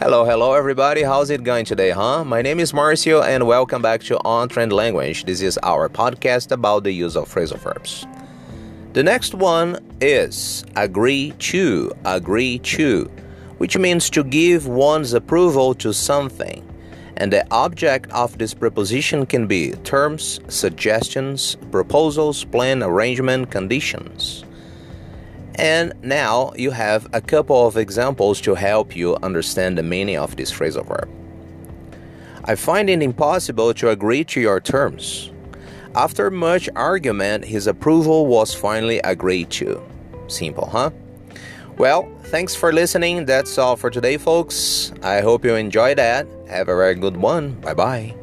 Hello, hello, everybody. How's it going today, huh? My name is Marcio, and welcome back to On Trend Language. This is our podcast about the use of phrasal verbs. The next one is agree to, agree to, which means to give one's approval to something. And the object of this preposition can be terms, suggestions, proposals, plan, arrangement, conditions. And now you have a couple of examples to help you understand the meaning of this phrasal verb. I find it impossible to agree to your terms. After much argument, his approval was finally agreed to. Simple, huh? Well, thanks for listening. That's all for today, folks. I hope you enjoyed that. Have a very good one. Bye bye.